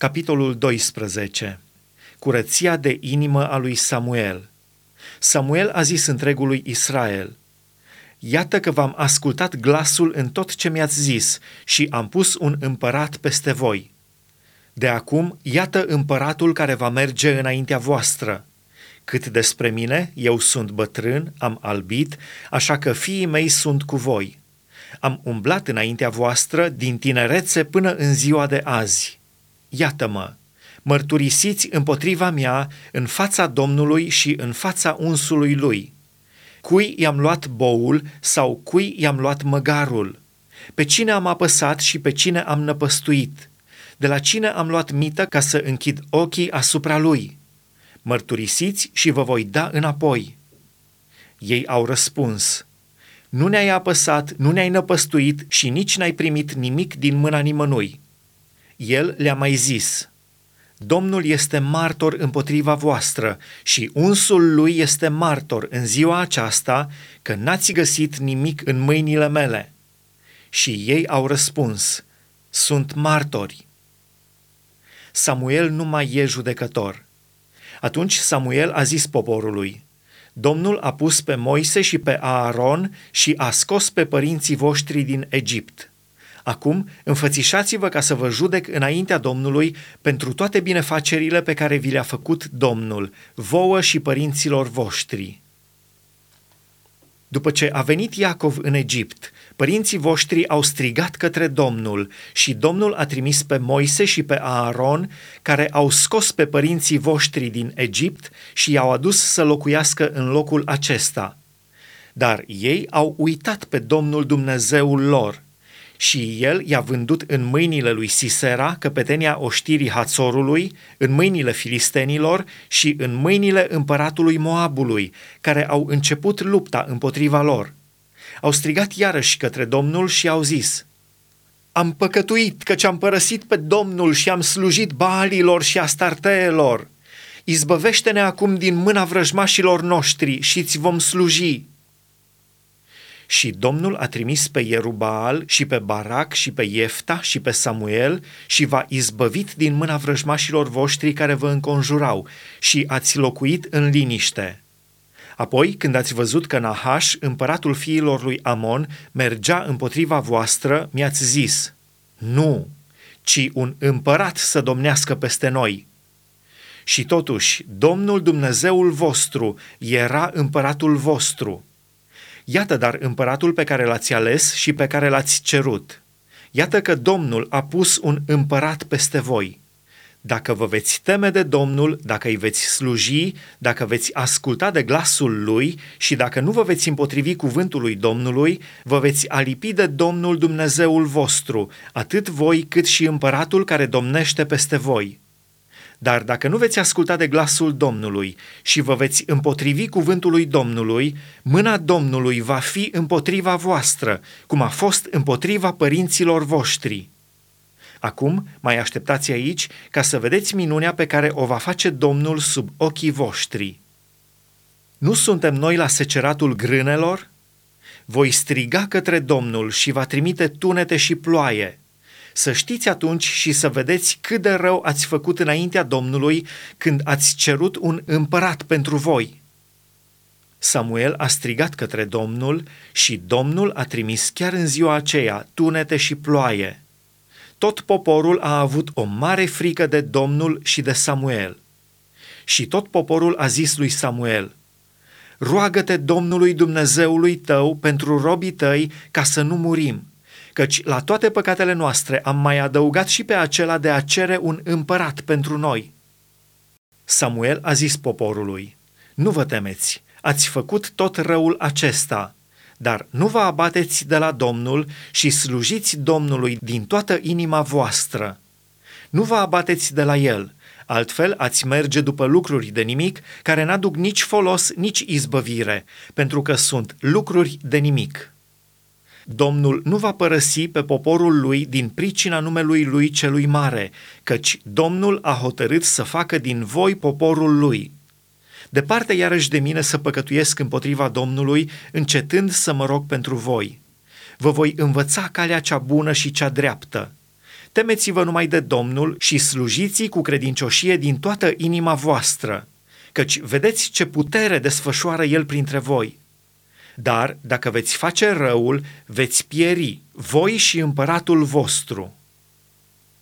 Capitolul 12. Curăția de inimă a lui Samuel. Samuel a zis întregului Israel, Iată că v-am ascultat glasul în tot ce mi-ați zis și am pus un împărat peste voi. De acum, iată împăratul care va merge înaintea voastră. Cât despre mine, eu sunt bătrân, am albit, așa că fiii mei sunt cu voi. Am umblat înaintea voastră din tinerețe până în ziua de azi Iată-mă, mărturisiți împotriva mea în fața Domnului și în fața unsului lui. Cui i-am luat boul sau cui i-am luat măgarul? Pe cine am apăsat și pe cine am năpăstuit? De la cine am luat mită ca să închid ochii asupra lui? Mărturisiți și vă voi da înapoi. Ei au răspuns, nu ne-ai apăsat, nu ne-ai năpăstuit și nici n-ai primit nimic din mâna nimănui el le-a mai zis, Domnul este martor împotriva voastră și unsul lui este martor în ziua aceasta că n-ați găsit nimic în mâinile mele. Și ei au răspuns, sunt martori. Samuel nu mai e judecător. Atunci Samuel a zis poporului, Domnul a pus pe Moise și pe Aaron și a scos pe părinții voștri din Egipt. Acum, înfățișați-vă ca să vă judec înaintea Domnului pentru toate binefacerile pe care vi le-a făcut Domnul, vouă și părinților voștri. După ce a venit Iacov în Egipt, părinții voștri au strigat către Domnul și Domnul a trimis pe Moise și pe Aaron, care au scos pe părinții voștri din Egipt și i-au adus să locuiască în locul acesta. Dar ei au uitat pe Domnul Dumnezeul lor – și el i-a vândut în mâinile lui Sisera, căpetenia oștirii Hațorului, în mâinile filistenilor și în mâinile împăratului Moabului, care au început lupta împotriva lor. Au strigat iarăși către Domnul și au zis, Am păcătuit căci am părăsit pe Domnul și am slujit baalilor și astarteelor. Izbăvește-ne acum din mâna vrăjmașilor noștri și ți vom sluji. Și Domnul a trimis pe Ierubaal și pe Barac și pe Iefta și pe Samuel și v-a izbăvit din mâna vrăjmașilor voștri care vă înconjurau și ați locuit în liniște. Apoi, când ați văzut că Nahaș, împăratul fiilor lui Amon, mergea împotriva voastră, mi-ați zis, nu, ci un împărat să domnească peste noi. Și totuși, Domnul Dumnezeul vostru era împăratul vostru – Iată dar împăratul pe care l-ați ales și pe care l-ați cerut. Iată că Domnul a pus un împărat peste voi. Dacă vă veți teme de Domnul, dacă îi veți sluji, dacă veți asculta de glasul lui și dacă nu vă veți împotrivi cuvântului Domnului, vă veți alipi de Domnul Dumnezeul vostru, atât voi cât și împăratul care domnește peste voi. Dar dacă nu veți asculta de glasul Domnului și vă veți împotrivi cuvântului Domnului, mâna Domnului va fi împotriva voastră, cum a fost împotriva părinților voștri. Acum mai așteptați aici ca să vedeți minunea pe care o va face Domnul sub ochii voștri. Nu suntem noi la seceratul grânelor? Voi striga către Domnul și va trimite tunete și ploaie – să știți atunci și să vedeți cât de rău ați făcut înaintea Domnului când ați cerut un împărat pentru voi. Samuel a strigat către Domnul și Domnul a trimis chiar în ziua aceea tunete și ploaie. Tot poporul a avut o mare frică de Domnul și de Samuel. Și tot poporul a zis lui Samuel, Roagă-te Domnului Dumnezeului tău pentru robii tăi ca să nu murim, căci la toate păcatele noastre am mai adăugat și pe acela de a cere un împărat pentru noi. Samuel a zis poporului, Nu vă temeți, ați făcut tot răul acesta, dar nu vă abateți de la Domnul și slujiți Domnului din toată inima voastră. Nu vă abateți de la El, altfel ați merge după lucruri de nimic care n-aduc nici folos, nici izbăvire, pentru că sunt lucruri de nimic. Domnul nu va părăsi pe poporul lui din pricina numelui lui celui mare, căci Domnul a hotărât să facă din voi poporul lui. Departe iarăși de mine să păcătuiesc împotriva Domnului, încetând să mă rog pentru voi. Vă voi învăța calea cea bună și cea dreaptă. temeți-vă numai de Domnul și slujiți cu credincioșie din toată inima voastră, căci vedeți ce putere desfășoară El printre voi. Dar dacă veți face răul, veți pieri, voi și împăratul vostru.